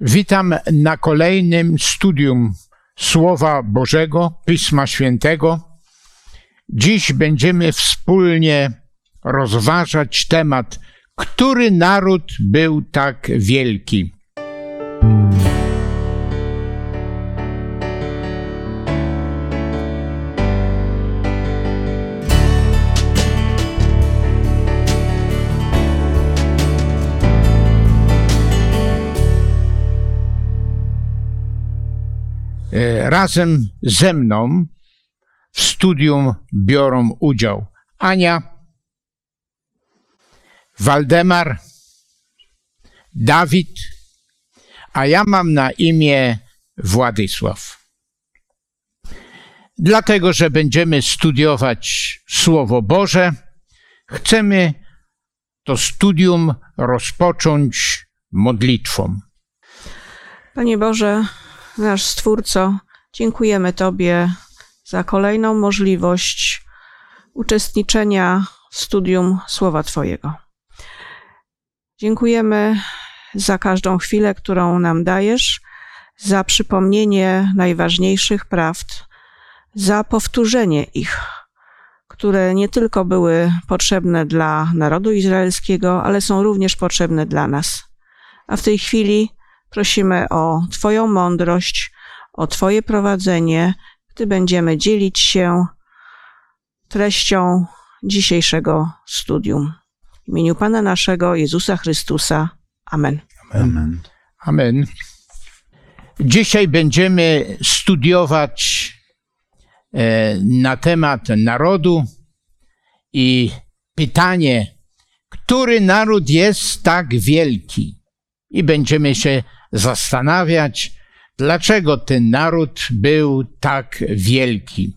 Witam na kolejnym studium Słowa Bożego, Pisma Świętego. Dziś będziemy wspólnie rozważać temat, który naród był tak wielki. Razem ze mną w studium biorą udział Ania, Waldemar, Dawid, a ja mam na imię Władysław. Dlatego, że będziemy studiować Słowo Boże, chcemy to studium rozpocząć modlitwą. Panie Boże, nasz Stwórco, dziękujemy Tobie za kolejną możliwość uczestniczenia w studium Słowa Twojego. Dziękujemy za każdą chwilę, którą nam dajesz, za przypomnienie najważniejszych prawd, za powtórzenie ich, które nie tylko były potrzebne dla narodu izraelskiego, ale są również potrzebne dla nas. A w tej chwili prosimy o Twoją mądrość, o Twoje prowadzenie, gdy będziemy dzielić się treścią dzisiejszego studium. W imieniu Pana naszego Jezusa Chrystusa. Amen. Amen. Amen. Dzisiaj będziemy studiować e, na temat narodu i pytanie, który naród jest tak wielki? I będziemy się zastanawiać, dlaczego ten naród był tak wielki.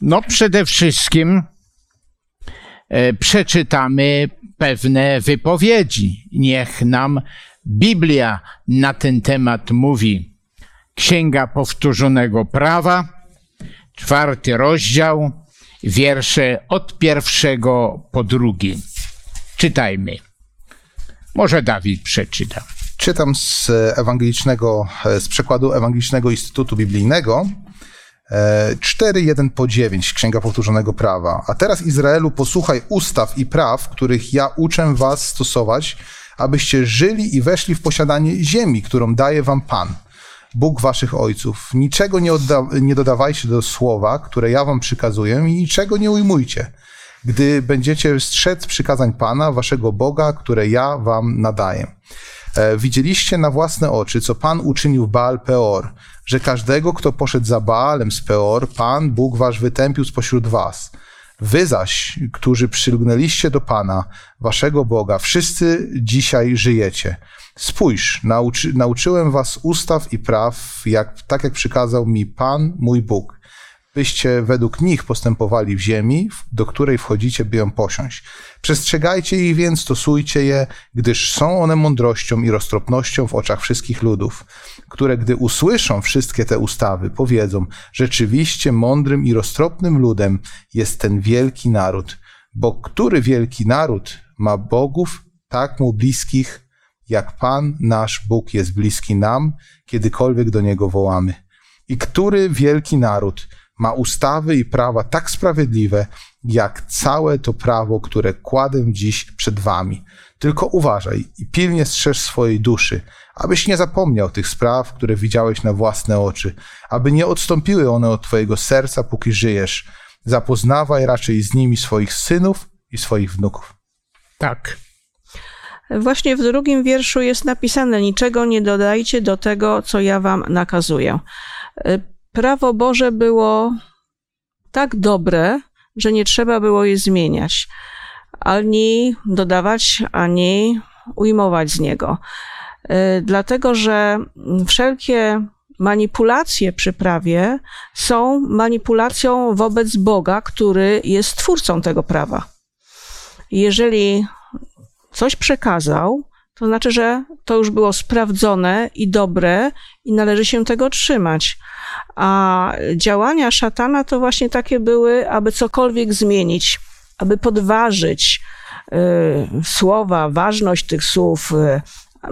No, przede wszystkim e, przeczytamy pewne wypowiedzi. Niech nam Biblia na ten temat mówi. Księga Powtórzonego Prawa, czwarty rozdział, wiersze od pierwszego po drugi. Czytajmy. Może Dawid przeczyta. Czytam z ewangelicznego, z przekładu Ewangelicznego Instytutu Biblijnego 4, 1 po 9, Księga Powtórzonego Prawa. A teraz Izraelu posłuchaj ustaw i praw, których ja uczę was stosować, abyście żyli i weszli w posiadanie ziemi, którą daje wam Pan, Bóg waszych ojców. Niczego nie, odda- nie dodawajcie do słowa, które ja wam przykazuję i niczego nie ujmujcie, gdy będziecie strzec przykazań Pana, waszego Boga, które ja wam nadaję. E, widzieliście na własne oczy, co Pan uczynił w Baal Peor, że każdego, kto poszedł za Baalem z Peor, Pan, Bóg wasz, wytępił spośród was. Wy zaś, którzy przylgnęliście do Pana, waszego Boga, wszyscy dzisiaj żyjecie. Spójrz, nauczy, nauczyłem was ustaw i praw, jak, tak jak przykazał mi Pan, mój Bóg byście według nich postępowali w ziemi, do której wchodzicie, by ją posiąść. Przestrzegajcie ich więc, stosujcie je, gdyż są one mądrością i roztropnością w oczach wszystkich ludów, które gdy usłyszą wszystkie te ustawy, powiedzą, rzeczywiście mądrym i roztropnym ludem jest ten wielki naród, bo który wielki naród ma bogów tak mu bliskich, jak Pan nasz Bóg jest bliski nam, kiedykolwiek do Niego wołamy. I który wielki naród ma ustawy i prawa tak sprawiedliwe, jak całe to prawo, które kładę dziś przed wami. Tylko uważaj i pilnie strzeż swojej duszy, abyś nie zapomniał tych spraw, które widziałeś na własne oczy, aby nie odstąpiły one od twojego serca, póki żyjesz. Zapoznawaj raczej z nimi swoich synów i swoich wnuków. Tak. Właśnie w drugim wierszu jest napisane: Niczego nie dodajcie do tego, co ja wam nakazuję. Prawo Boże było tak dobre, że nie trzeba było je zmieniać, ani dodawać, ani ujmować z niego. Dlatego, że wszelkie manipulacje przy prawie są manipulacją wobec Boga, który jest twórcą tego prawa. Jeżeli coś przekazał, to znaczy, że to już było sprawdzone i dobre i należy się tego trzymać. A działania szatana to właśnie takie były, aby cokolwiek zmienić, aby podważyć y, słowa, ważność tych słów, y,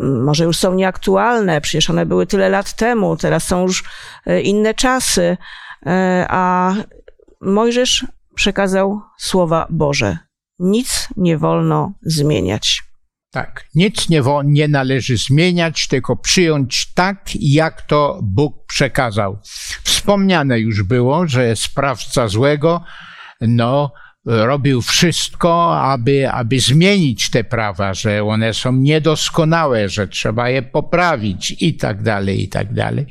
może już są nieaktualne, przecież one były tyle lat temu, teraz są już e, inne czasy, e, a Mojżesz przekazał słowa Boże. Nic nie wolno zmieniać. Tak, nic nie, nie należy zmieniać, tylko przyjąć tak, jak to Bóg przekazał. Wspomniane już było, że sprawca złego, no, robił wszystko, aby, aby zmienić te prawa, że one są niedoskonałe, że trzeba je poprawić i tak dalej, i tak dalej.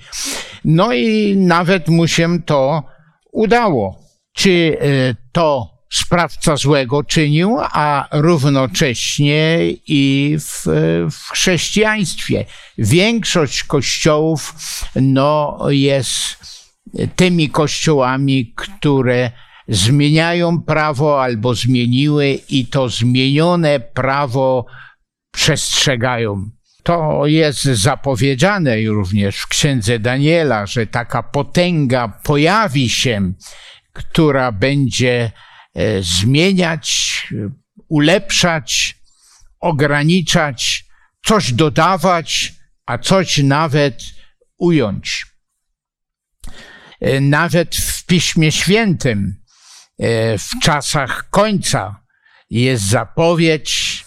No i nawet mu się to udało. Czy e, to sprawca złego czynił, a równocześnie i w, w chrześcijaństwie. Większość kościołów no, jest tymi kościołami, które zmieniają prawo albo zmieniły i to zmienione prawo przestrzegają. To jest zapowiedziane również w księdze Daniela, że taka potęga pojawi się, która będzie zmieniać, e, ulepszać, ograniczać, coś dodawać, a coś nawet ująć. E, Nawet w Piśmie Świętym, e, w czasach końca, jest zapowiedź,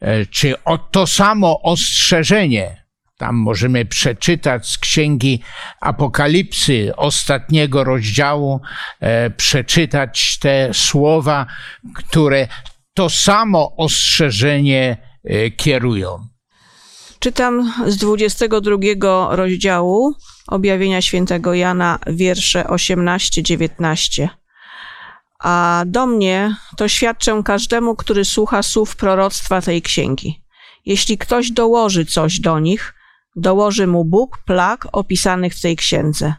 e, czy o to samo ostrzeżenie. Tam możemy przeczytać z księgi Apokalipsy, ostatniego rozdziału, e, przeczytać te słowa, które to samo ostrzeżenie e, kierują. Czytam z 22 rozdziału objawienia świętego Jana, wiersze 18-19. A do mnie to świadczę każdemu, który słucha słów proroctwa tej księgi. Jeśli ktoś dołoży coś do nich, dołoży mu Bóg plag opisanych w tej księdze.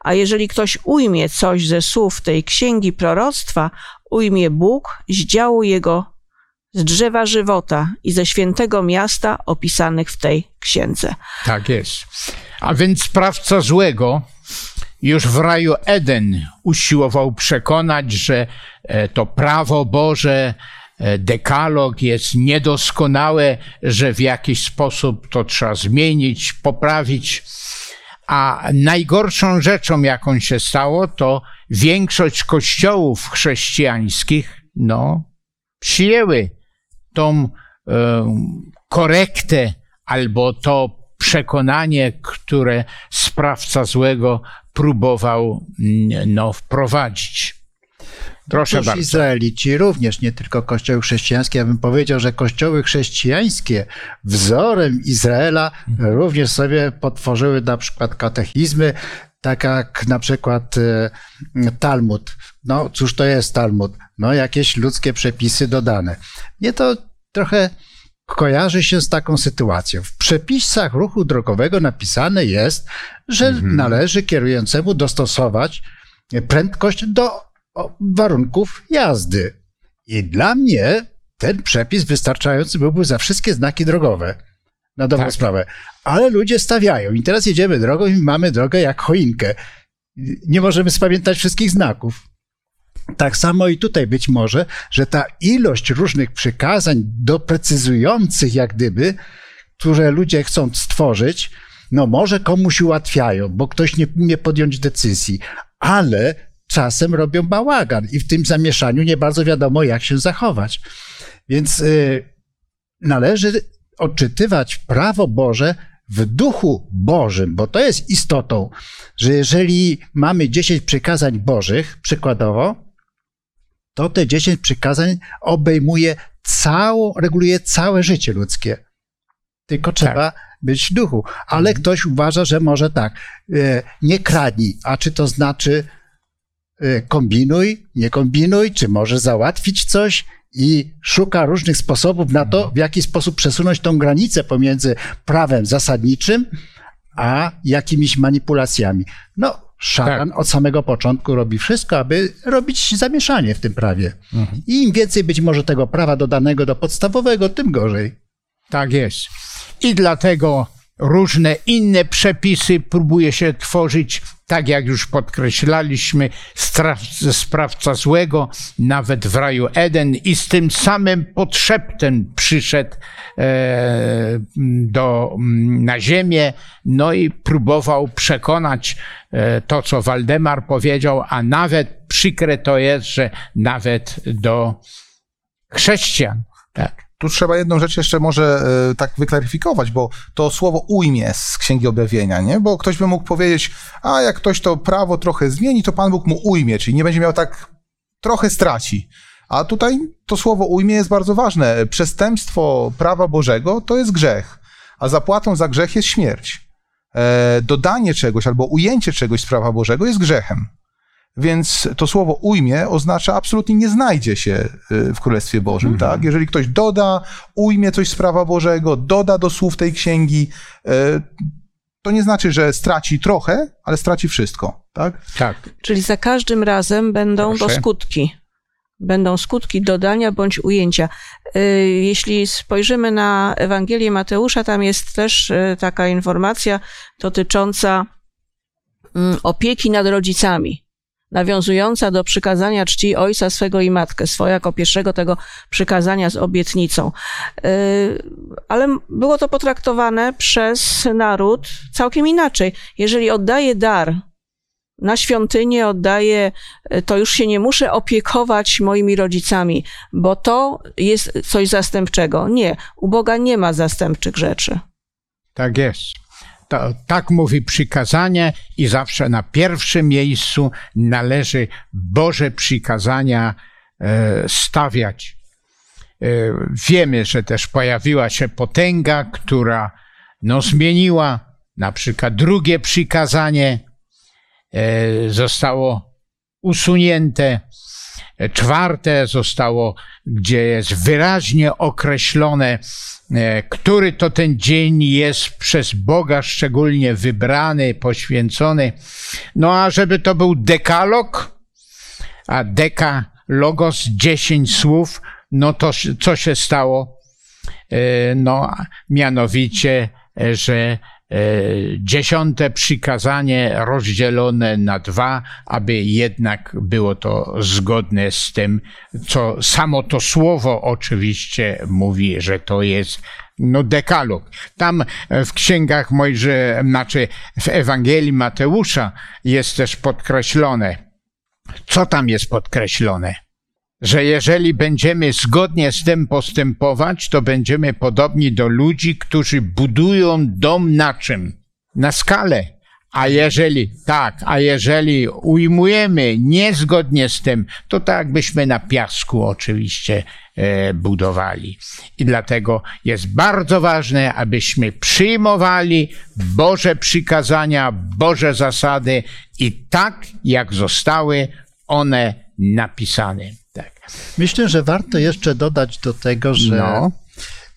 A jeżeli ktoś ujmie coś ze słów tej księgi proroctwa, ujmie Bóg z działu jego z drzewa żywota i ze świętego miasta opisanych w tej księdze. Tak jest. A więc sprawca złego już w raju Eden usiłował przekonać, że e, to prawo Boże, dekalog jest niedoskonałe, że w jakiś sposób to trzeba zmienić, poprawić. A najgorszą rzeczą, jaką się stało, to większość kościołów chrześcijańskich, no, przyjęły tą e, korektę albo to przekonanie, które sprawca złego próbował mm, no, wprowadzić. Proszę Otóż bardzo. Izraelici również, nie tylko kościoły chrześcijańskie. Ja bym powiedział, że kościoły chrześcijańskie wzorem Izraela również sobie potworzyły na przykład katechizmy, tak jak na przykład e, Talmud. No cóż to jest Talmud? No jakieś ludzkie przepisy dodane. Mnie to trochę kojarzy się z taką sytuacją. W przepisach ruchu drogowego napisane jest, że należy kierującemu dostosować prędkość do warunków jazdy. I dla mnie ten przepis wystarczający byłby za wszystkie znaki drogowe. Na dobrą Tak. sprawę. Ale ludzie stawiają. I teraz jedziemy drogą i mamy drogę jak choinkę. Nie możemy spamiętać wszystkich znaków. Tak samo i tutaj być może, że ta ilość różnych przykazań doprecyzujących, jak gdyby, które ludzie chcą stworzyć, no może komuś ułatwiają, bo ktoś nie umie podjąć decyzji, ale czasem robią bałagan i w tym zamieszaniu nie bardzo wiadomo, jak się zachować. Więc y, należy odczytywać prawo Boże w duchu Bożym, bo to jest istotą, że jeżeli mamy 10 przykazań Bożych, przykładowo, to te 10 przykazań obejmuje całą, reguluje całe życie ludzkie. Tylko trzeba być w duchu. Ale ktoś uważa, że może tak, e, nie kradnij, a czy to znaczy kombinuj, nie kombinuj, czy może załatwić coś i szuka różnych sposobów na to, w jaki sposób przesunąć tą granicę pomiędzy prawem zasadniczym, a jakimiś manipulacjami. No, szatan od samego początku robi wszystko, aby robić zamieszanie w tym prawie. I im więcej być może tego prawa dodanego do podstawowego, tym gorzej. Tak jest. I dlatego różne inne przepisy próbuje się tworzyć tak jak już podkreślaliśmy, sprawca złego nawet w raju Eden i z tym samym podszeptem przyszedł e, do, na ziemię, no i próbował przekonać e, to, co Waldemar powiedział, a nawet przykre to jest, że nawet do chrześcijan. Tak. Tu trzeba jedną rzecz jeszcze może y, tak wyklaryfikować, bo to słowo ujmie z Księgi Objawienia, nie? Bo ktoś by mógł powiedzieć, a jak ktoś to prawo trochę zmieni, to Pan Bóg mu ujmie, czyli nie będzie miał tak, trochę straci. A tutaj to słowo ujmie jest bardzo ważne. Przestępstwo prawa Bożego to jest grzech, a zapłatą za grzech jest śmierć. E, dodanie czegoś albo ujęcie czegoś z prawa Bożego jest grzechem. Więc to słowo ujmie oznacza absolutnie nie znajdzie się y, w Królestwie Bożym, mhm. tak? Jeżeli ktoś doda, ujmie coś z prawa Bożego, doda do słów tej księgi, y, to nie znaczy, że straci trochę, ale straci wszystko, tak? Tak. Czyli za każdym razem będą Proszę. to skutki. Będą skutki dodania bądź ujęcia. Y, jeśli spojrzymy na Ewangelię Mateusza, tam jest też taka informacja dotycząca mm, opieki nad rodzicami nawiązująca do przykazania czci ojca swego i matkę, swoja jako pierwszego tego przykazania z obietnicą. Y, ale było to potraktowane przez naród całkiem inaczej. Jeżeli oddaję dar na świątynię, oddaję, y, to już się nie muszę opiekować moimi rodzicami, bo to jest coś zastępczego. Nie, u Boga nie ma zastępczych rzeczy. Tak jest. To, tak mówi przykazanie i zawsze na pierwszym miejscu należy Boże przykazania e, stawiać. E, wiemy, że też pojawiła się potęga, która no, zmieniła na przykład drugie przykazanie, e, zostało usunięte, czwarte zostało, gdzie jest wyraźnie określone, który to ten dzień jest przez Boga szczególnie wybrany, poświęcony. No a żeby to był dekalog, a deka logos, dziesięć słów, no to co się stało? E, no, mianowicie, że E, dziesiąte przykazanie rozdzielone na dwa, aby jednak było to zgodne z tym, co samo to słowo oczywiście mówi, że to jest no dekalog. Tam w księgach Mojże, znaczy w Ewangelii Mateusza jest też podkreślone. Co tam jest podkreślone? Że jeżeli będziemy zgodnie z tym postępować, to będziemy podobni do ludzi, którzy budują dom na czym? Na skalę. A jeżeli, tak, a jeżeli ujmujemy niezgodnie z tym, to tak jakbyśmy na piasku oczywiście e, budowali. I dlatego jest bardzo ważne, abyśmy przyjmowali Boże przykazania, Boże zasady i tak, jak zostały one napisane. Myślę, że warto jeszcze dodać do tego, że no.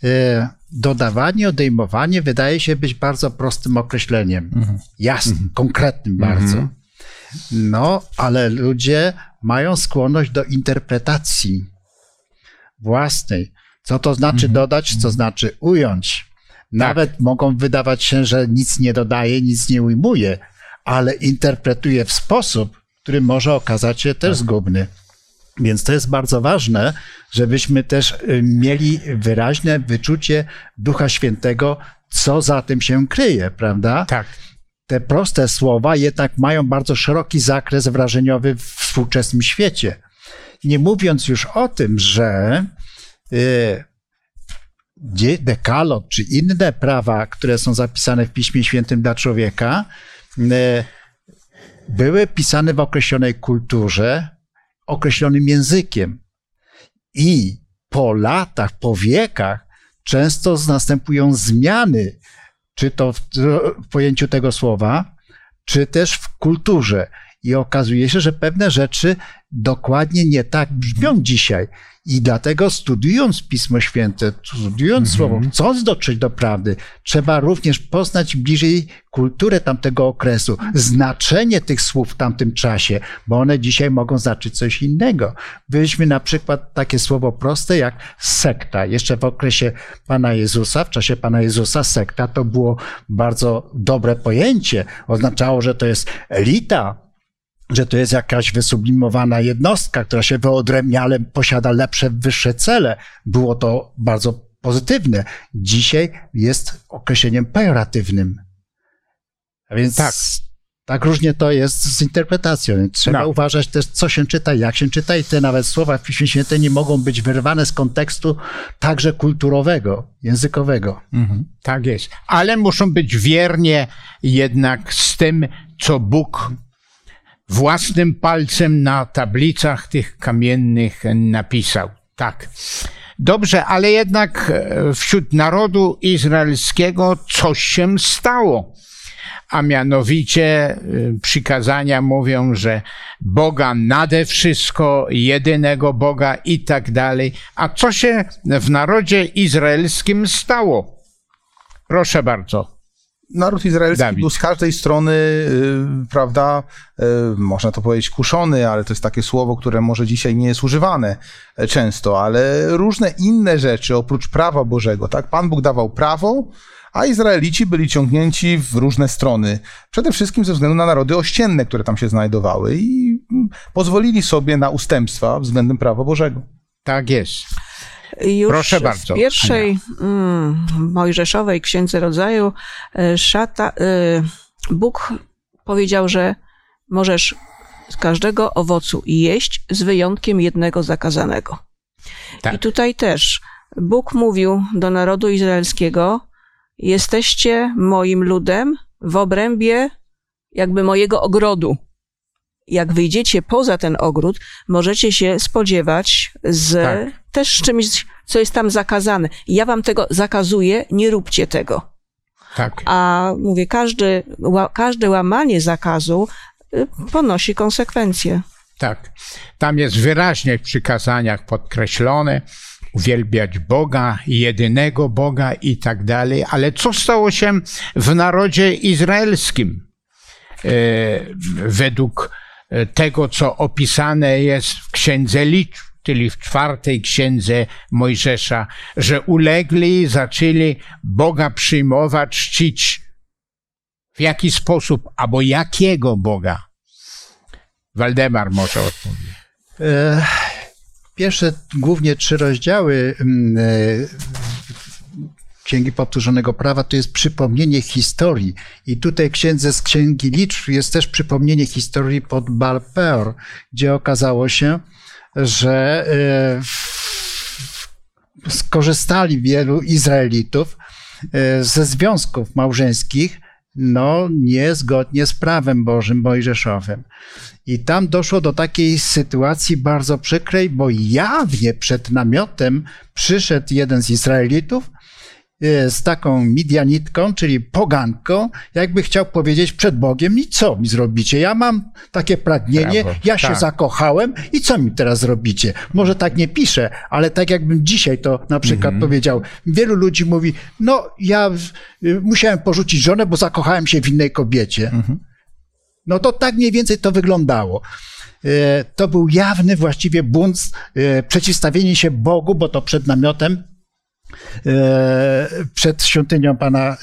E, dodawanie, odejmowanie wydaje się być bardzo prostym określeniem. Mhm. Jasnym, mhm. konkretnym bardzo. Mhm. No, ale ludzie mają skłonność do interpretacji własnej. Co to znaczy mhm. dodać, co znaczy ująć. Nawet tak. mogą wydawać się, że nic nie dodaje, nic nie ujmuje, ale interpretuje w sposób, który może okazać się też tak. zgubny. Więc to jest bardzo ważne, żebyśmy też y, mieli wyraźne wyczucie Ducha Świętego, co za tym się kryje, prawda? Tak. Te proste słowa jednak mają bardzo szeroki zakres wrażeniowy w współczesnym świecie. Nie mówiąc już o tym, że y, dekalog czy inne prawa, które są zapisane w Piśmie Świętym dla człowieka, y, były pisane w określonej kulturze, określonym językiem. I po latach, po wiekach często następują zmiany, czy to w, pojęciu tego słowa, czy też w kulturze. I okazuje się, że pewne rzeczy dokładnie nie tak brzmią dzisiaj. I dlatego studiując Pismo Święte, studiując Mhm. Słowo, chcąc dotrzeć do prawdy, trzeba również poznać bliżej kulturę tamtego okresu, znaczenie tych słów w tamtym czasie, bo one dzisiaj mogą znaczyć coś innego. Weźmy na przykład takie słowo proste jak sekta. Jeszcze w okresie Pana Jezusa, w czasie Pana Jezusa, sekta to było bardzo dobre pojęcie. Oznaczało, że to jest elita, że to jest jakaś wysublimowana jednostka, która się wyodrębnia, ale posiada lepsze, wyższe cele. Było to bardzo pozytywne. Dzisiaj jest określeniem pejoratywnym. A więc Tak. tak różnie to jest z interpretacją. Trzeba No. uważać też, co się czyta, jak się czyta i te nawet słowa w Piśmie Świętym nie mogą być wyrwane z kontekstu także kulturowego, językowego. Tak jest. Ale muszą być wiernie jednak z tym, co Bóg własnym palcem na tablicach tych kamiennych napisał. Tak. Dobrze, ale jednak e, wśród narodu izraelskiego coś się stało. A mianowicie y, przykazania mówią, że Boga nade wszystko, jedynego Boga i tak dalej. A co się w narodzie izraelskim stało? Proszę bardzo. Naród izraelski Dawid. był z każdej strony, y, prawda, y, można to powiedzieć kuszony, ale to jest takie słowo, które może dzisiaj nie jest używane e, często, ale różne inne rzeczy oprócz prawa Bożego, tak? Pan Bóg dawał prawo, a Izraelici byli ciągnięci w różne strony. Przede wszystkim ze względu na narody ościenne, które tam się znajdowały i mm, pozwolili sobie na ustępstwa względem prawa Bożego. Tak jest. Już Proszę bardzo, W pierwszej mm, Mojżeszowej Księdze Rodzaju e, szata, e, Bóg powiedział, że możesz z każdego owocu jeść, z wyjątkiem jednego zakazanego. Tak. I tutaj też Bóg mówił do narodu izraelskiego: Jesteście moim ludem w obrębie jakby mojego ogrodu. Jak wyjdziecie poza ten ogród, możecie się spodziewać z Tak. też czymś, co jest tam zakazane. Ja wam tego zakazuję, nie róbcie tego. Tak. A mówię, każdy, ła, każde łamanie zakazu y, ponosi konsekwencje. Tak. Tam jest wyraźnie w przykazaniach podkreślone, uwielbiać Boga, jedynego Boga i tak dalej. Ale co stało się w narodzie izraelskim? E, według tego, co opisane jest w Księdze Liczb, czyli w czwartej księdze Mojżesza, że ulegli, zaczęli Boga przyjmować, czcić. W jaki sposób, albo jakiego Boga? Waldemar może odpowie. E, Pierwsze głównie trzy rozdziały mm, e, Księgi Powtórzonego Prawa to jest przypomnienie historii. I tutaj księdze z Księgi Liczb jest też przypomnienie historii pod Baal Peor, gdzie okazało się, że e, skorzystali wielu Izraelitów e, ze związków małżeńskich, no niezgodnie z prawem Bożym Mojżeszowym. I tam doszło do takiej sytuacji bardzo przykrej, bo jawnie przed namiotem przyszedł jeden z Izraelitów z taką midianitką, czyli poganką, jakby chciał powiedzieć przed Bogiem, i co mi zrobicie? Ja mam takie pragnienie, Brawo. ja się Tak. zakochałem i co mi teraz zrobicie? Może tak nie piszę, ale tak jakbym dzisiaj to na przykład powiedział. Wielu ludzi mówi, no ja y, musiałem porzucić żonę, bo zakochałem się w innej kobiecie. No to tak mniej więcej to wyglądało. E, To był jawny właściwie bunt, e, przeciwstawienie się Bogu, bo to przed namiotem, e, przed świątynią Pana e,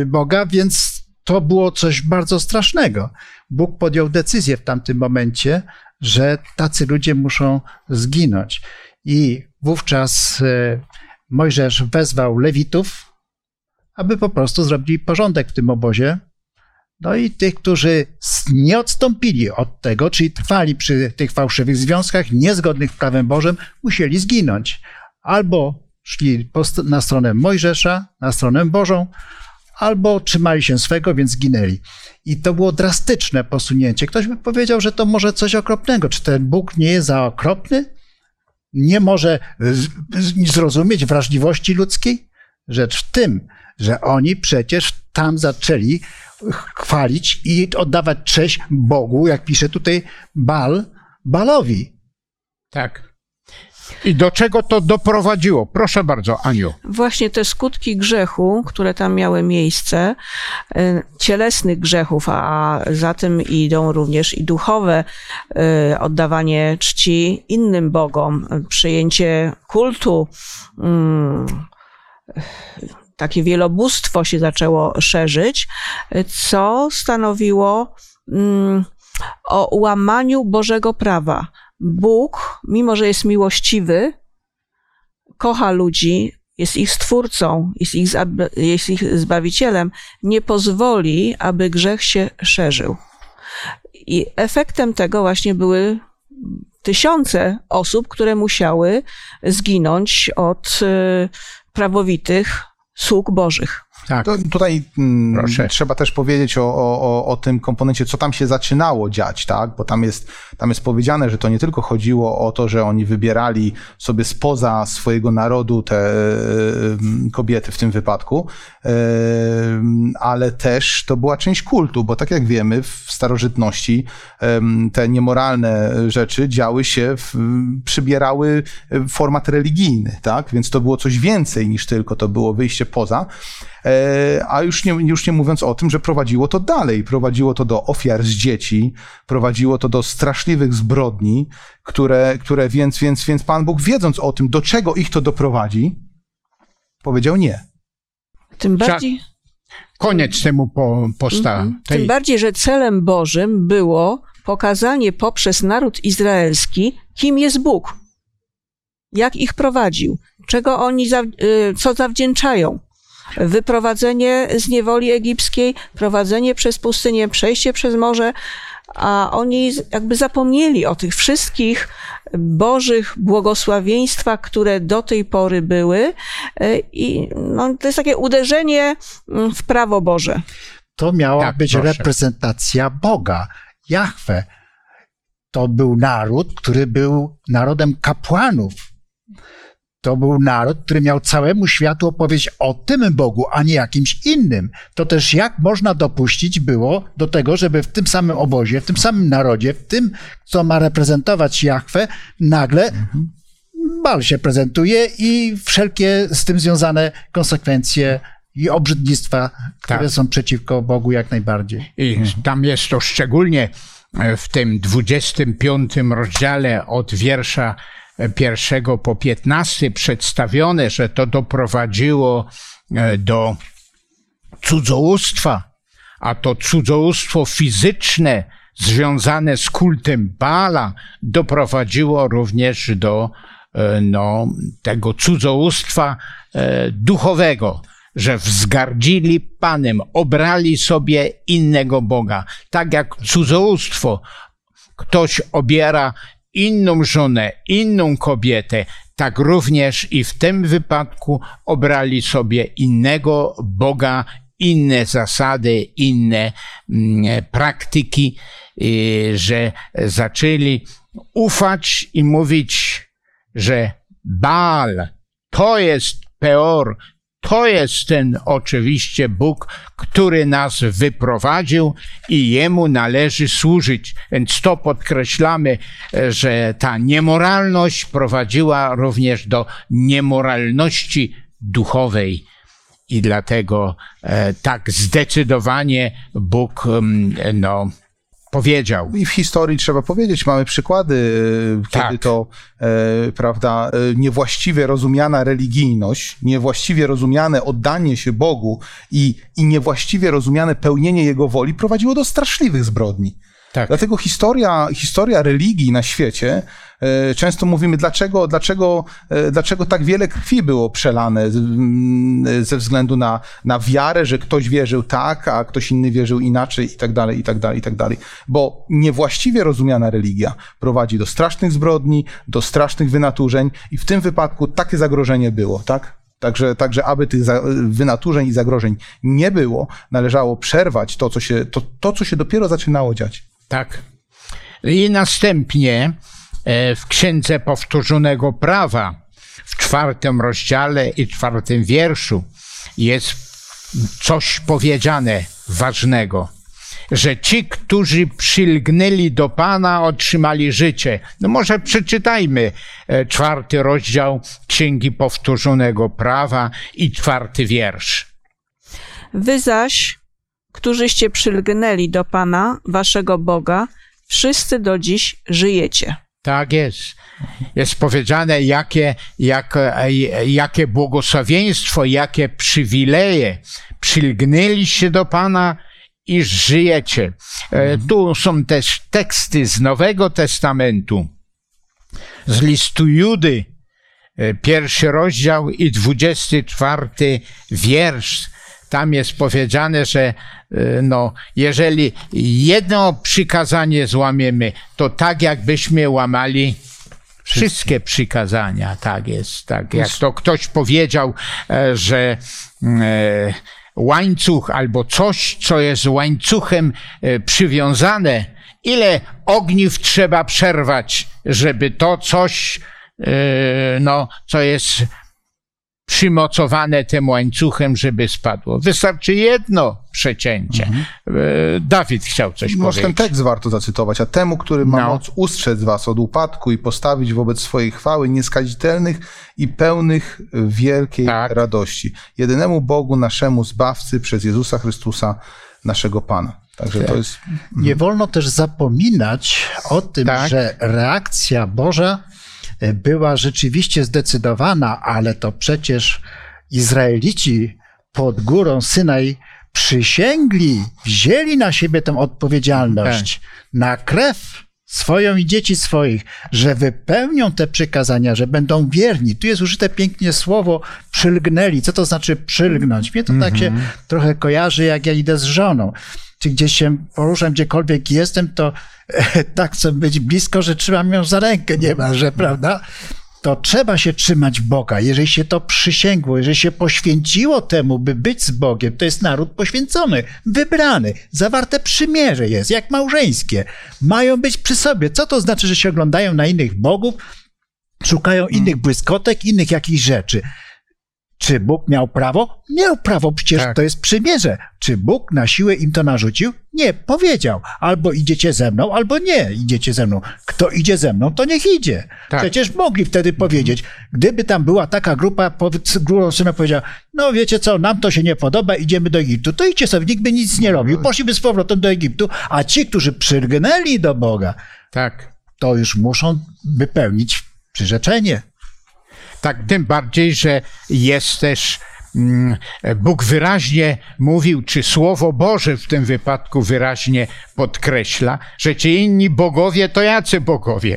e, Boga, więc to było coś bardzo strasznego. Bóg podjął decyzję w tamtym momencie, że tacy ludzie muszą zginąć. I wówczas e, Mojżesz wezwał Lewitów, aby po prostu zrobili porządek w tym obozie. No i tych, którzy nie odstąpili od tego, czyli trwali przy tych fałszywych związkach niezgodnych z prawem Bożym, musieli zginąć. Albo szli na stronę Mojżesza, na stronę Bożą, albo trzymali się swego, więc zginęli. I to było drastyczne posunięcie. Ktoś by powiedział, że to może coś okropnego. Czy ten Bóg nie jest za okropny? Nie może zrozumieć wrażliwości ludzkiej? Rzecz w tym, że oni przecież tam zaczęli chwalić i oddawać cześć Bogu, jak pisze tutaj Bal, Balowi. Tak. I do czego to doprowadziło? Proszę bardzo, Aniu. Właśnie te skutki grzechu, które tam miały miejsce, y, cielesnych grzechów, a za tym idą również i duchowe, y, oddawanie czci innym bogom, przyjęcie kultu, mm, takie wielobóstwo się zaczęło szerzyć, co stanowiło mm, o łamaniu Bożego prawa. Bóg, mimo że jest miłościwy, kocha ludzi, jest ich stwórcą, jest ich, jest ich zbawicielem, nie pozwoli, aby grzech się szerzył. I efektem tego właśnie były tysiące osób, które musiały zginąć od y, prawowitych sług bożych. Tak. To tutaj mm, trzeba też powiedzieć o, o, o- tym komponencie, co tam się zaczynało dziać, tak? Bo tam jest, tam jest powiedziane, że to nie tylko chodziło o to, że oni wybierali sobie spoza swojego narodu te e, m, kobiety w tym wypadku, ale też to była część kultu, bo tak jak wiemy, w starożytności te niemoralne rzeczy działy się, w, przybierały format religijny, tak? Więc to było coś więcej niż tylko to było wyjście poza. E, A już nie, już nie mówiąc o tym, że prowadziło to dalej. Prowadziło to do ofiar z dzieci, prowadziło to do straszliwych zbrodni, które, które więc, więc, więc Pan Bóg, wiedząc o tym, do czego ich to doprowadzi, powiedział nie. Tym bardziej, Koniec temu po, posta. Mhm. tej, Tym bardziej, że celem Bożym było pokazanie poprzez naród izraelski, kim jest Bóg, jak ich prowadził, czego oni, y, co zawdzięczają. Wyprowadzenie z niewoli egipskiej, prowadzenie przez pustynię, przejście przez morze, a oni jakby zapomnieli o tych wszystkich bożych błogosławieństwach, które do tej pory były. Y, I no, to jest takie uderzenie mm, w prawo Boże. To miała Tak, być proszę. reprezentacja Boga, Jahwe. To był naród, który był narodem kapłanów. To był naród, który miał całemu światu opowiedzieć o tym Bogu, a nie jakimś innym. To też jak można dopuścić było do tego, żeby w tym samym obozie, w tym samym narodzie, w tym, co ma reprezentować Jahwe, nagle bal się prezentuje i wszelkie z tym związane konsekwencje i obrzydlistwa, które Tak. są przeciwko Bogu jak najbardziej. I tam jest to szczególnie w tym 25 rozdziale od wiersza e, pierwszego po 15 przedstawione, że to doprowadziło e, do cudzołóstwa, a to cudzołóstwo fizyczne związane z kultem Bala doprowadziło również do e, no, tego cudzołóstwa e, duchowego, że wzgardzili Panem, obrali sobie innego Boga. Tak jak cudzołóstwo, ktoś obiera inną żonę, inną kobietę, tak również i w tym wypadku obrali sobie innego Boga, inne zasady, inne mm, praktyki, y, że zaczęli ufać i mówić, że Baal to jest Peor, to jest ten oczywiście Bóg, który nas wyprowadził i Jemu należy służyć. Więc to podkreślamy, e, że ta niemoralność prowadziła również do niemoralności duchowej. I dlatego e, tak zdecydowanie Bóg mm, no, powiedział. I w historii trzeba powiedzieć, mamy przykłady, e, Tak. kiedy to, e, prawda, e, niewłaściwie rozumiana religijność, niewłaściwie rozumiane oddanie się Bogu i, i niewłaściwie rozumiane pełnienie Jego woli prowadziło do straszliwych zbrodni. Tak. Dlatego historia, historia religii na świecie, często mówimy, dlaczego, dlaczego, e, dlaczego tak wiele krwi było przelane mm, ze względu na, na wiarę, że ktoś wierzył tak, a ktoś inny wierzył inaczej i tak dalej, i tak dalej, i tak dalej. Bo niewłaściwie rozumiana religia prowadzi do strasznych zbrodni, do strasznych wynaturzeń i w tym wypadku takie zagrożenie było, tak? Także, także aby tych wynaturzeń i zagrożeń nie było, należało przerwać to, co się, to, to, co się dopiero zaczynało dziać. Tak. I następnie e, w Księdze Powtórzonego Prawa w czwartym rozdziale i czwartym wierszu jest coś powiedziane ważnego, że ci, którzy przylgnęli do Pana, otrzymali życie. No może przeczytajmy e, czwarty rozdział Księgi Powtórzonego Prawa i czwarty wiersz. Wy zaś, którzyście przylgnęli do Pana, waszego Boga, wszyscy do dziś żyjecie. Tak jest. Jest powiedziane, jakie, jak, jakie błogosławieństwo, jakie przywileje. Przylgnęliście do Pana i żyjecie. E, Tu są też teksty z Nowego Testamentu, z listu Judy, e, pierwszy rozdział i dwudziesty czwarty wiersz. Tam jest powiedziane, że e, no, jeżeli jedno przykazanie złamiemy, to tak jakbyśmy łamali wszystkie przykazania. Tak jest. Tak. Jak to ktoś powiedział, e, że e, łańcuch albo coś, co jest łańcuchem przywiązane, ile ogniw trzeba przerwać, żeby to coś, no, co jest przymocowane tym łańcuchem, żeby spadło. Wystarczy jedno przecięcie. E, Dawid chciał coś Może ten powiedzieć. tekst warto zacytować. A temu, który ma No. moc ustrzec was od upadku i postawić wobec swojej chwały nieskazitelnych i pełnych wielkiej Tak. radości. Jedynemu Bogu naszemu Zbawcy przez Jezusa Chrystusa, naszego Pana. Także to jest... Nie wolno też zapominać o tym, Tak. że reakcja Boża była rzeczywiście zdecydowana, ale to przecież Izraelici pod górą Synaj przysięgli, wzięli na siebie tę odpowiedzialność na krew swoją i dzieci swoich, że wypełnią te przykazania, że będą wierni. Tu jest użyte pięknie słowo przylgnęli. Co to znaczy przylgnąć? Mnie to tak się trochę kojarzy, jak ja idę z żoną. Czy gdzieś się poruszam, gdziekolwiek jestem, to e, tak chcę być blisko, że trzymam ją za rękę niemalże, prawda? To trzeba się trzymać Boga. Jeżeli się to przysięgło, jeżeli się poświęciło temu, by być z Bogiem, to jest naród poświęcony, wybrany, zawarte przymierze jest, jak małżeńskie. Mają być przy sobie. Co to znaczy, że się oglądają na innych bogów, szukają innych błyskotek, innych jakichś rzeczy? Czy Bóg miał prawo? Miał prawo, przecież Tak. to jest przymierze. Czy Bóg na siłę im to narzucił? Nie, powiedział. Albo idziecie ze mną, albo nie idziecie ze mną. Kto idzie ze mną, to niech idzie. Tak. Przecież mogli wtedy powiedzieć, gdyby tam była taka grupa, górą syna powiedziała, no wiecie co, nam to się nie podoba, idziemy do Egiptu. To idźcie sobie, nikt by nic nie robił. Poszliby z powrotem do Egiptu, a ci, którzy przylgnęli do Boga, Tak. to już muszą wypełnić przyrzeczenie. Tak, tym bardziej, że jest też mm, Bóg wyraźnie mówił, czy Słowo Boże w tym wypadku wyraźnie podkreśla, że ci inni bogowie to jacy bogowie?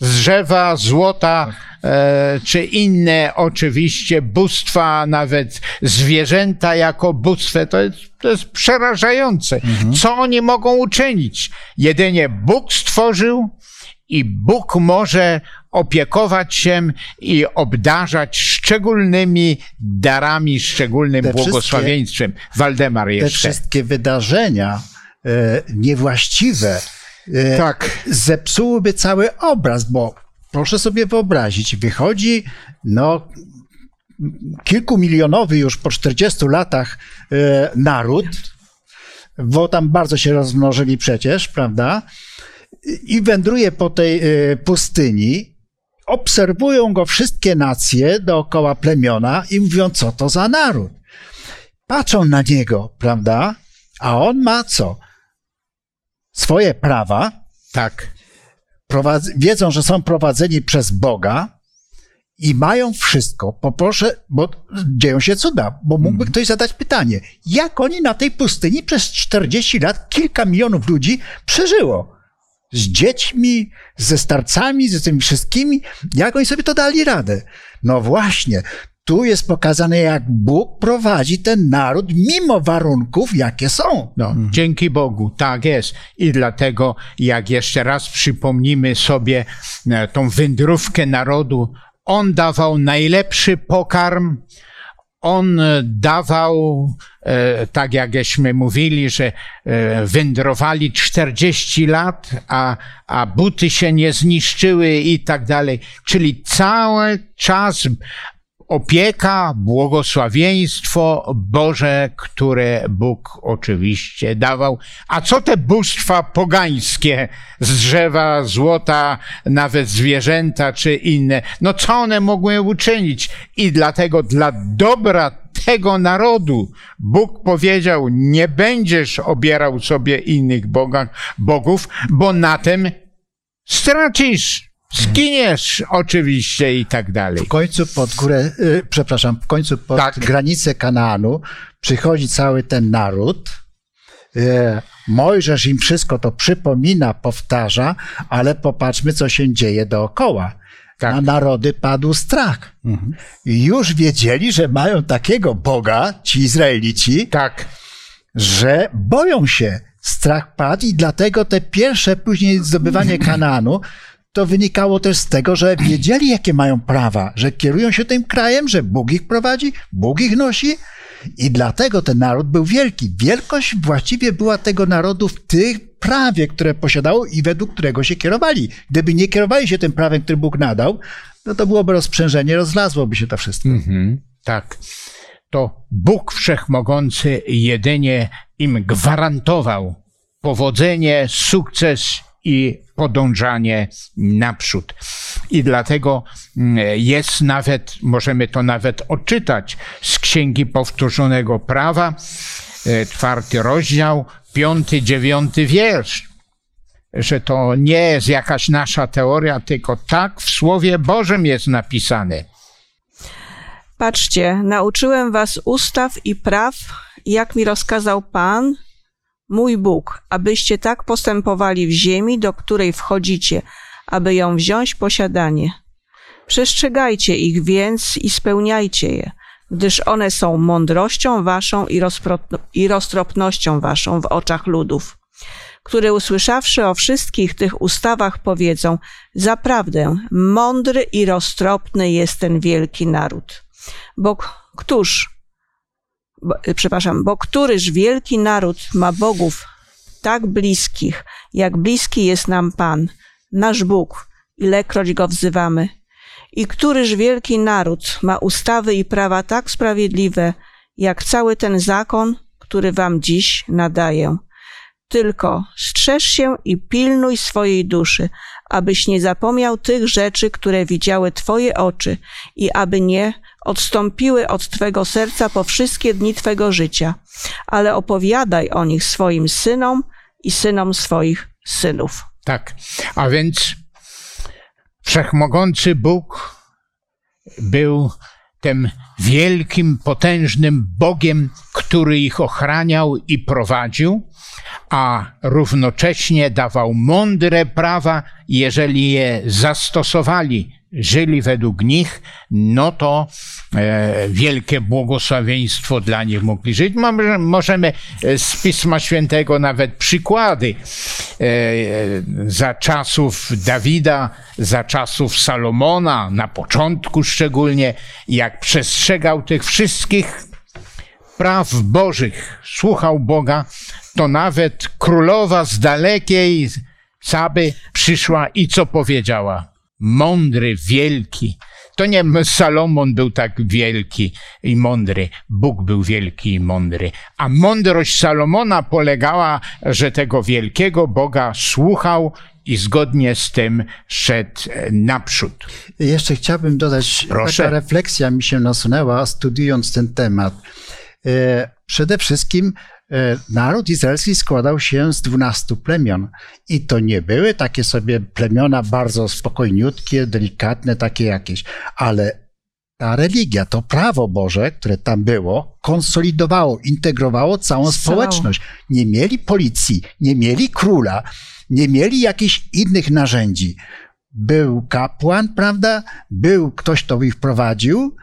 Z drzewa, złota, e, czy inne oczywiście bóstwa, nawet zwierzęta jako bóstwo, to jest, to jest przerażające. Co oni mogą uczynić? Jedynie Bóg stworzył, i Bóg może opiekować się i obdarzać szczególnymi darami, szczególnym Te błogosławieństwem. Waldemar Te jeszcze. wszystkie wydarzenia e, niewłaściwe e, Tak. zepsułyby cały obraz, bo proszę sobie wyobrazić, wychodzi no kilkumilionowy już po 40 latach e, naród, bo tam bardzo się rozmnożyli przecież, prawda? I wędruje po tej e, pustyni, obserwują go wszystkie nacje dookoła plemiona i mówią, co to za naród. Patrzą na niego, prawda? A on ma co? Swoje prawa, Tak. prowadz- wiedzą, że są prowadzeni przez Boga i mają wszystko. Poproszę, bo dzieją się cuda, bo mógłby ktoś zadać pytanie, jak oni na tej pustyni przez 40 lat kilka milionów ludzi przeżyło? Z dziećmi, ze starcami, ze tymi wszystkimi, jak oni sobie to dali radę? No właśnie, tu jest pokazane, jak Bóg prowadzi ten naród mimo warunków, jakie są. No, Dzięki Bogu, tak jest. I dlatego, jak jeszcze raz przypomnimy sobie e, tą wędrówkę narodu, on dawał najlepszy pokarm, on dawał, e, tak jakśmy mówili, że e, wędrowali 40 lat, a, a buty się nie zniszczyły i tak dalej. Czyli cały czas opieka, błogosławieństwo Boże, które Bóg oczywiście dawał. A co te bóstwa pogańskie z drzewa, złota, nawet zwierzęta czy inne? No co one mogły uczynić? I dlatego dla dobra tego narodu Bóg powiedział, nie będziesz obierał sobie innych boga, bogów, bo na tym stracisz. Zginiesz oczywiście i tak dalej. W końcu pod górę, y, przepraszam, w końcu pod Tak. granicę Kanaanu przychodzi cały ten naród. Y, Mojżesz im wszystko to przypomina, powtarza, ale popatrzmy, co się dzieje dookoła. Tak. Na narody padł strach. I już wiedzieli, że mają takiego Boga, ci Izraelici, Tak, że boją się. Strach padł i dlatego te pierwsze później zdobywanie Kanaanu to wynikało też z tego, że wiedzieli, jakie mają prawa, że kierują się tym krajem, że Bóg ich prowadzi, Bóg ich nosi i dlatego ten naród był wielki. Wielkość właściwie była tego narodu w tych prawie, które posiadało i według którego się kierowali. Gdyby nie kierowali się tym prawem, który Bóg nadał, no to byłoby rozprzężenie, rozlazłoby się to wszystko. mhm, tak. To Bóg Wszechmogący jedynie im gwarantował powodzenie, sukces i podążanie naprzód. I dlatego mm, jest nawet, możemy to nawet odczytać z Księgi Powtórzonego Prawa, e, czwarty rozdział, piąty, dziewiąty wiersz. Że to nie jest jakaś nasza teoria, tylko tak w Słowie Bożym jest napisane. Patrzcie, nauczyłem was ustaw i praw, jak mi rozkazał Pan, mój Bóg, abyście tak postępowali w ziemi, do której wchodzicie, aby ją wziąć posiadanie. Przestrzegajcie ich więc i spełniajcie je, gdyż one są mądrością waszą i, i roztropnością waszą w oczach ludów, które usłyszawszy o wszystkich tych ustawach powiedzą, zaprawdę mądry i roztropny jest ten wielki naród. Bo któż, y, przepraszam, bo któryż wielki naród ma bogów tak bliskich, jak bliski jest nam Pan, nasz Bóg, ilekroć go wzywamy. I któryż wielki naród ma ustawy i prawa tak sprawiedliwe, jak cały ten zakon, który wam dziś nadaję. Tylko strzeż się i pilnuj swojej duszy, abyś nie zapomniał tych rzeczy, które widziały Twoje oczy i aby nie odstąpiły od Twego serca po wszystkie dni Twego życia, ale opowiadaj o nich swoim synom i synom swoich synów. Tak. A więc wszechmogący Bóg był tym wielkim, potężnym Bogiem, który ich ochraniał i prowadził, a równocześnie dawał mądre prawa, jeżeli je zastosowali, żyli według nich, no to e, wielkie błogosławieństwo dla nich mogli żyć. Możemy e, z Pisma Świętego nawet przykłady e, za czasów Dawida, za czasów Salomona, na początku szczególnie, jak przestrzegał tych wszystkich praw Bożych, słuchał Boga, to nawet królowa z dalekiej Saby przyszła i co powiedziała? Mądry, wielki. To nie Salomon był tak wielki i mądry, Bóg był wielki i mądry. A mądrość Salomona polegała, że tego wielkiego Boga słuchał i zgodnie z tym szedł e, naprzód. Jeszcze chciałbym dodać, Proszę. taka refleksja mi się nasunęła, studiując ten temat. E, Przede wszystkim naród izraelski składał się z dwunastu plemion i to nie były takie sobie plemiona bardzo spokojniutkie, delikatne, takie jakieś, ale ta religia, to prawo Boże, które tam było, konsolidowało, integrowało całą społeczność. Nie mieli policji, nie mieli króla, nie mieli jakichś innych narzędzi. Był kapłan, prawda? Był ktoś, kto ich prowadził,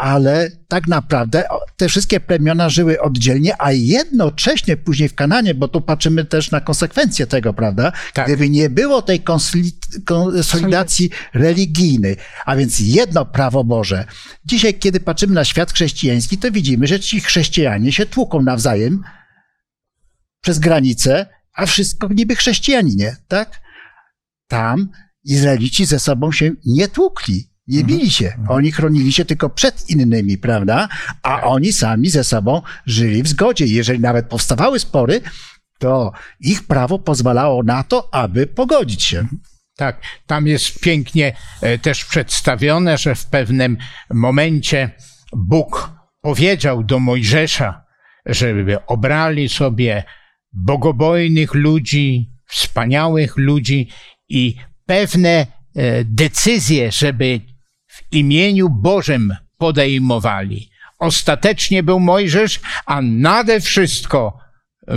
ale tak naprawdę te wszystkie plemiona żyły oddzielnie, a jednocześnie później w Kananie, bo tu patrzymy też na konsekwencje tego, prawda? Tak. Gdyby nie było tej konsoli- konsolidacji religijnej, a więc jedno prawo Boże. Dzisiaj, kiedy patrzymy na świat chrześcijański, to widzimy, że ci chrześcijanie się tłuką nawzajem przez granicę, a wszystko niby chrześcijaninie, tak? Tam Izraelici ze sobą się nie tłukli. Nie bili się. Oni chronili się tylko przed innymi, prawda? A oni sami ze sobą żyli w zgodzie. Jeżeli nawet powstawały spory, to ich prawo pozwalało na to, aby pogodzić się. Tak, tam jest pięknie e, też przedstawione, że w pewnym momencie Bóg powiedział do Mojżesza, żeby obrali sobie bogobojnych ludzi, wspaniałych ludzi i pewne e, decyzje, żeby imieniu Bożym podejmowali. Ostatecznie był Mojżesz, a nade wszystko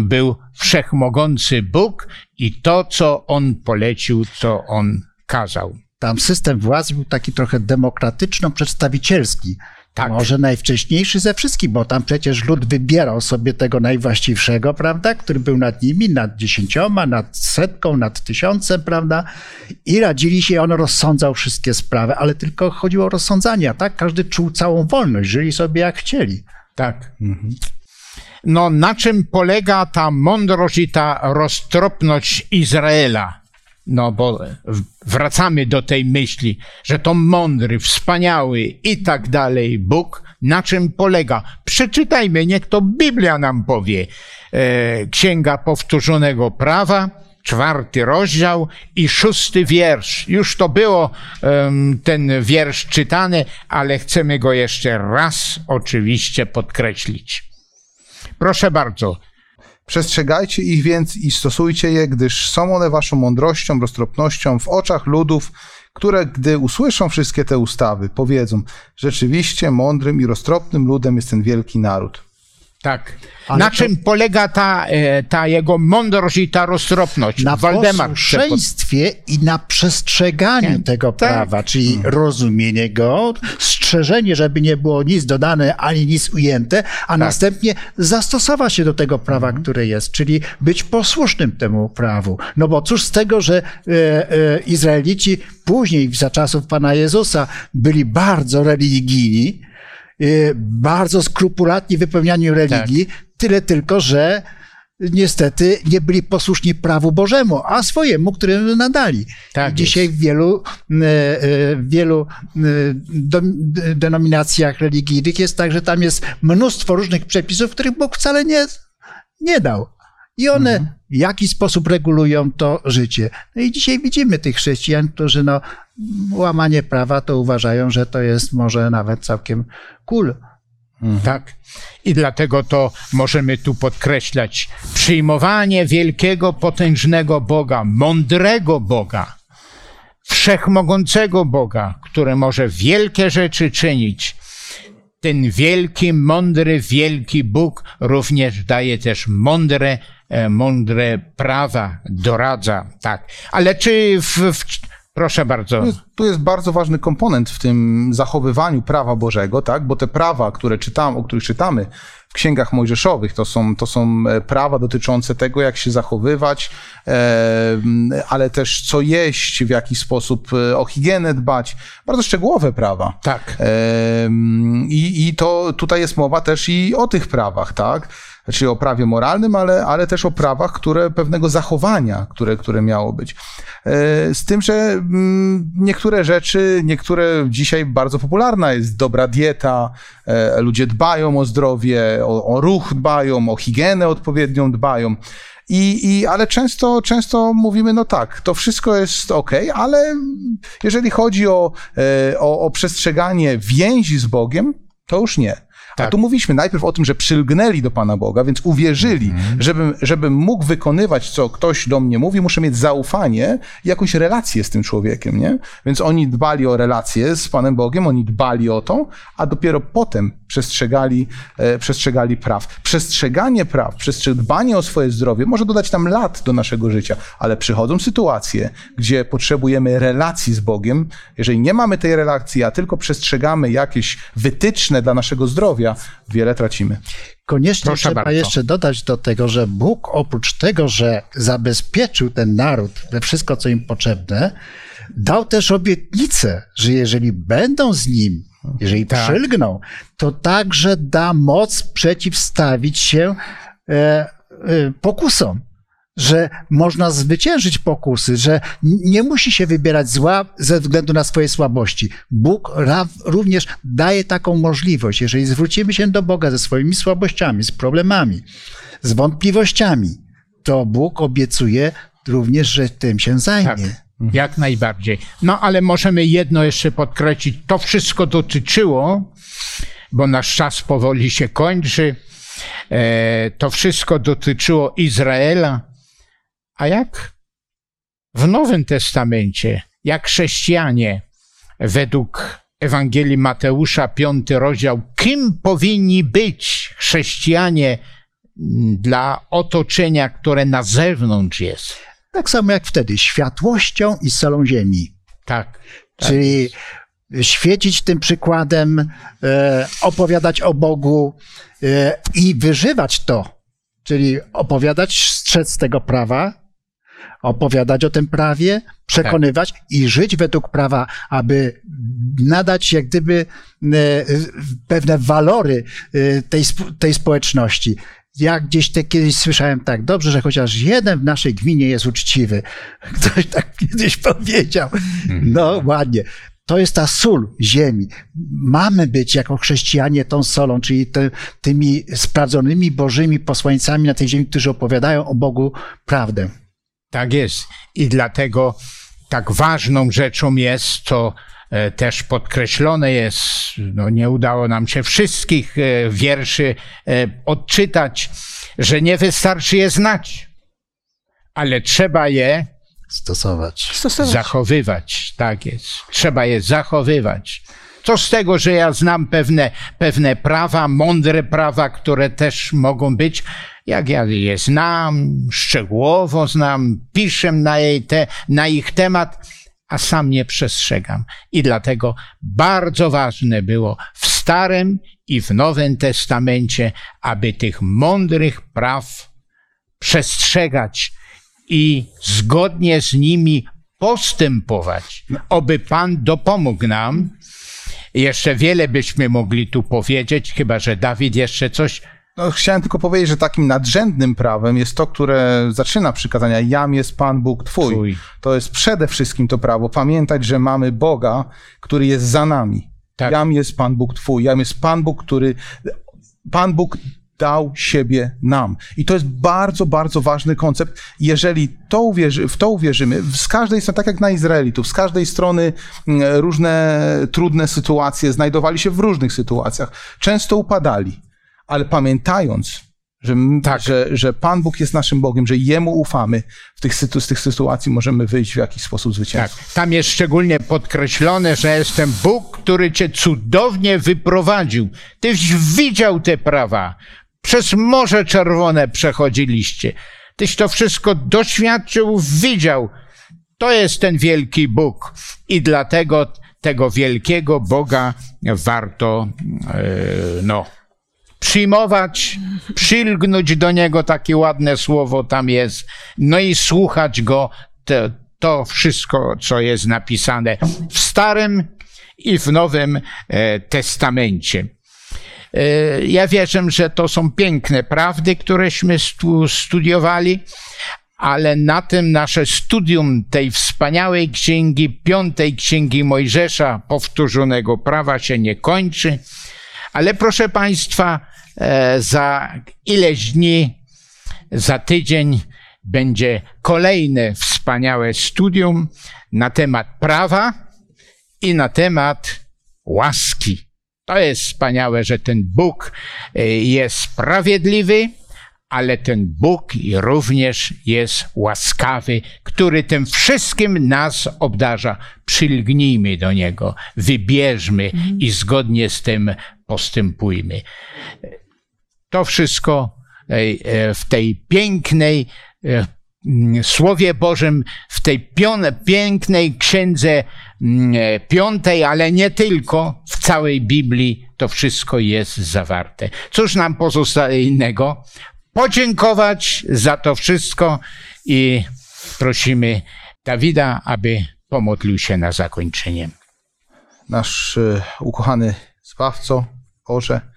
był wszechmogący Bóg i to, co on polecił, co on kazał. Tam system władzy był taki trochę demokratyczno-przedstawicielski. Tak. Może najwcześniejszy ze wszystkich, bo tam przecież lud wybierał sobie tego najwłaściwszego, prawda, który był nad nimi, nad dziesięcioma, nad setką, nad tysiącem, prawda, i radzili się, on rozsądzał wszystkie sprawy, ale tylko chodziło o rozsądzanie, tak każdy czuł całą wolność, żyli sobie jak chcieli. Tak. No, na czym polega ta mądrość i ta roztropność Izraela? No, bo wracamy do tej myśli, że to mądry, wspaniały i tak dalej Bóg. Na czym polega? Przeczytajmy, niech to Biblia nam powie. E, Księga Powtórzonego Prawa, czwarty rozdział i szósty wiersz. Już to było ten wiersz czytany, ale chcemy go jeszcze raz oczywiście podkreślić. Proszę bardzo. Przestrzegajcie ich więc i stosujcie je, gdyż są one waszą mądrością, roztropnością w oczach ludów, które, gdy usłyszą wszystkie te ustawy, powiedzą: Rzeczywiście mądrym i roztropnym ludem jest ten wielki naród. Tak. Ale na to- czym polega ta, e, ta jego mądrość i ta roztropność? Na Waldemar posłuszeństwie i na przestrzeganiu Tak. tego Tak. prawa, czyli rozumienie go, strzeżenie, żeby nie było nic dodane ani nic ujęte, a Tak. następnie zastosować się do tego prawa, Mhm. które jest, czyli być posłusznym temu prawu. No bo cóż z tego, że e, e, Izraelici później, za czasów Pana Jezusa, byli bardzo religijni, bardzo skrupulatni w wypełnianiu religii, Tak. tyle tylko, że niestety nie byli posłuszni prawu Bożemu, a swojemu, którym nadali. Tak dzisiaj w wielu, e, e, w wielu denominacjach religijnych jest tak, że tam jest mnóstwo różnych przepisów, których Bóg wcale nie, nie dał. I one w jakiś sposób regulują to życie. No i dzisiaj widzimy tych chrześcijan, którzy no, łamanie prawa to uważają, że to jest może nawet całkiem cool. Tak. I dlatego to możemy tu podkreślać. Przyjmowanie wielkiego, potężnego Boga, mądrego Boga, wszechmogącego Boga, który może wielkie rzeczy czynić. Ten wielki, mądry, wielki Bóg również daje też mądre, e, mądre prawa, doradza, tak. Ale czy w, w proszę bardzo. Tu jest, tu jest bardzo ważny komponent w tym zachowywaniu prawa Bożego, tak? Bo te prawa, które czytam, o których czytamy w księgach mojżeszowych, to są, to są e, prawa dotyczące tego, jak się zachowywać, e, ale też co jeść, w jaki sposób e, o higienę dbać. Bardzo szczegółowe prawa. Tak. Em, I, I to tutaj jest mowa też i o tych prawach, tak? Czyli o prawie moralnym, ale, ale też o prawach, które pewnego zachowania, które, które miało być. E, Z tym, że mm, niektóre rzeczy, niektóre dzisiaj bardzo popularna jest dobra dieta, e, ludzie dbają o zdrowie, o, o ruch dbają, o higienę odpowiednią dbają. I, i, ale często, często mówimy, no tak, to wszystko jest ok, ale jeżeli chodzi o, e, o, o przestrzeganie więzi z Bogiem, to już nie. A Tak. tu mówiliśmy najpierw o tym, że przylgnęli do Pana Boga, więc uwierzyli, żebym, żebym mógł wykonywać, co ktoś do mnie mówi, muszę mieć zaufanie i jakąś relację z tym człowiekiem, nie? Więc oni dbali o relację z Panem Bogiem, oni dbali o to, a dopiero potem przestrzegali, e, przestrzegali praw. Przestrzeganie praw, dbanie o swoje zdrowie może dodać nam lat do naszego życia, ale przychodzą sytuacje, gdzie potrzebujemy relacji z Bogiem. Jeżeli nie mamy tej relacji, a tylko przestrzegamy jakieś wytyczne dla naszego zdrowia, wiele tracimy. Koniecznie Proszę trzeba bardzo. jeszcze dodać do tego, że Bóg oprócz tego, że zabezpieczył ten naród we wszystko, co im potrzebne, dał też obietnicę, że jeżeli będą z nim, jeżeli Tak. przylgną, to także da moc przeciwstawić się e, e, pokusom. Że można zwyciężyć pokusy, że nie musi się wybierać zła ze względu na swoje słabości. Bóg również daje taką możliwość. Jeżeli zwrócimy się do Boga ze swoimi słabościami, z problemami, z wątpliwościami, to Bóg obiecuje również, że tym się zajmie. Tak. Jak najbardziej. No ale możemy jedno jeszcze podkreślić. To wszystko dotyczyło, bo nasz czas powoli się kończy. E, to wszystko dotyczyło Izraela. A jak w Nowym Testamencie, jak chrześcijanie według Ewangelii Mateusza, piąty rozdział, kim powinni być chrześcijanie dla otoczenia, które na zewnątrz jest? Tak samo jak wtedy, światłością i solą ziemi. Tak. tak Czyli świecić tym przykładem, e, opowiadać o Bogu e, i wyżywać to, czyli opowiadać, strzec tego prawa, opowiadać o tym prawie, przekonywać tak. i żyć według prawa, aby nadać jak gdyby e, pewne walory tej, tej społeczności. Ja gdzieś te kiedyś słyszałem tak, dobrze, że chociaż jeden w naszej gminie jest uczciwy. Ktoś tak kiedyś powiedział. No ładnie. To jest ta sól ziemi. Mamy być jako chrześcijanie tą solą, czyli te, tymi sprawdzonymi Bożymi posłańcami na tej ziemi, którzy opowiadają o Bogu prawdę. Tak jest. I dlatego tak ważną rzeczą jest to, E, też podkreślone jest, no nie udało nam się wszystkich e, wierszy e, odczytać, że nie wystarczy je znać, ale trzeba je stosować. stosować. Zachowywać, tak jest. Trzeba je zachowywać. Co z tego, że ja znam pewne, pewne prawa, mądre prawa, które też mogą być, jak ja je znam, szczegółowo znam, piszę na, jej te, na ich temat, a sam nie przestrzegam. I dlatego bardzo ważne było w Starym i w Nowym Testamencie, aby tych mądrych praw przestrzegać i zgodnie z nimi postępować. Oby Pan dopomógł nam. Jeszcze wiele byśmy mogli tu powiedzieć, chyba że Dawid jeszcze coś no, chciałem tylko powiedzieć, że takim nadrzędnym prawem jest to, które zaczyna przykazania Jam jest Pan Bóg Twój. Twój. To jest przede wszystkim to prawo. Pamiętać, że mamy Boga, który jest za nami. Tak. Jam jest Pan Bóg Twój. Jam jest Pan Bóg, który... Pan Bóg dał siebie nam. I to jest bardzo, bardzo ważny koncept. Jeżeli to uwierzy, w to uwierzymy, z każdej strony, tak jak na Izraelitów, z każdej strony mm, różne trudne sytuacje znajdowali się w różnych sytuacjach. Często upadali ale pamiętając, że, tak. że, że Pan Bóg jest naszym Bogiem, że Jemu ufamy, w tych, z tych sytuacji możemy wyjść w jakiś sposób zwycięsko. Tak. Tam jest szczególnie podkreślone, że jestem Bóg, który cię cudownie wyprowadził. Tyś widział te prawa. Przez Morze Czerwone przechodziliście. Tyś to wszystko doświadczył, widział. To jest ten wielki Bóg. I dlatego tego wielkiego Boga warto, yy, no, przyjmować, przylgnąć do niego, takie ładne słowo tam jest, no i słuchać go, to, to wszystko, co jest napisane w Starym i w Nowym e, Testamencie. E, ja wierzę, że to są piękne prawdy, któreśmy stu, studiowali, ale na tym nasze studium tej wspaniałej księgi, piątej księgi Mojżesza, powtórzonego prawa się nie kończy. Ale proszę Państwa, E, za ileś dni, za tydzień będzie kolejne wspaniałe studium na temat prawa i na temat łaski. To jest wspaniałe, że ten Bóg e, jest sprawiedliwy, ale ten Bóg również jest łaskawy, który tym wszystkim nas obdarza. Przylgnijmy do Niego, wybierzmy i zgodnie z tym postępujmy. To wszystko e, e, w tej pięknej Słowie Bożym, w tej pięknej księdze piątej, ale nie tylko, w całej Biblii to wszystko jest zawarte. Cóż nam pozostaje innego? Podziękować za to wszystko i prosimy Dawida, aby pomodlił się na zakończenie. Nasz ukochany Zbawco, Boże,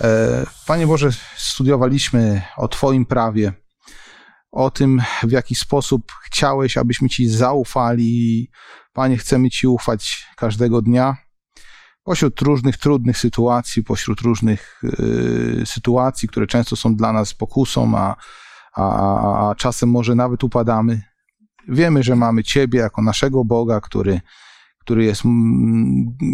E, Panie Boże, studiowaliśmy o Twoim prawie. o tym, w jaki sposób chciałeś, abyśmy Ci zaufali. Panie, chcemy Ci ufać każdego dnia. Pośród różnych trudnych sytuacji, pośród różnych y, sytuacji, które często są dla nas pokusą, a, a, a, czasem może nawet upadamy. Wiemy, że mamy Ciebie jako naszego Boga, który, który, jest,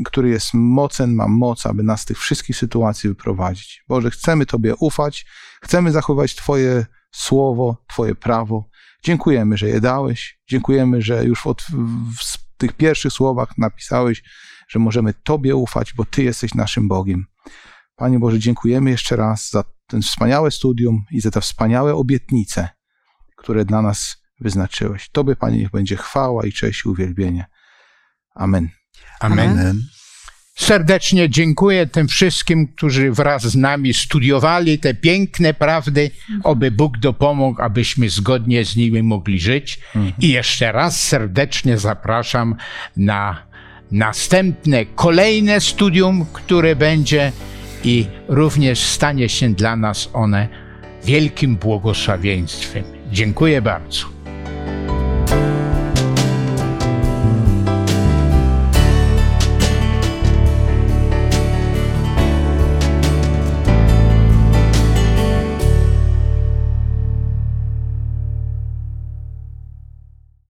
który jest mocen, ma moc, aby nas z tych wszystkich sytuacji wyprowadzić. Boże, chcemy Tobie ufać, chcemy zachować Twoje słowo, Twoje prawo. Dziękujemy, że je dałeś. Dziękujemy, że już od, w tych pierwszych słowach napisałeś, że możemy Tobie ufać, bo Ty jesteś naszym Bogiem. Panie Boże, dziękujemy jeszcze raz za ten wspaniałe studium i za te wspaniałe obietnice, które dla nas wyznaczyłeś. Tobie, Panie, niech będzie chwała i cześć i uwielbienie. Amen. Amen. Amen. Serdecznie dziękuję tym wszystkim, którzy wraz z nami studiowali te piękne prawdy. Oby Bóg dopomógł, abyśmy zgodnie z nimi mogli żyć. I jeszcze raz serdecznie zapraszam na następne, kolejne studium, które będzie i również stanie się dla nas one wielkim błogosławieństwem. Dziękuję bardzo.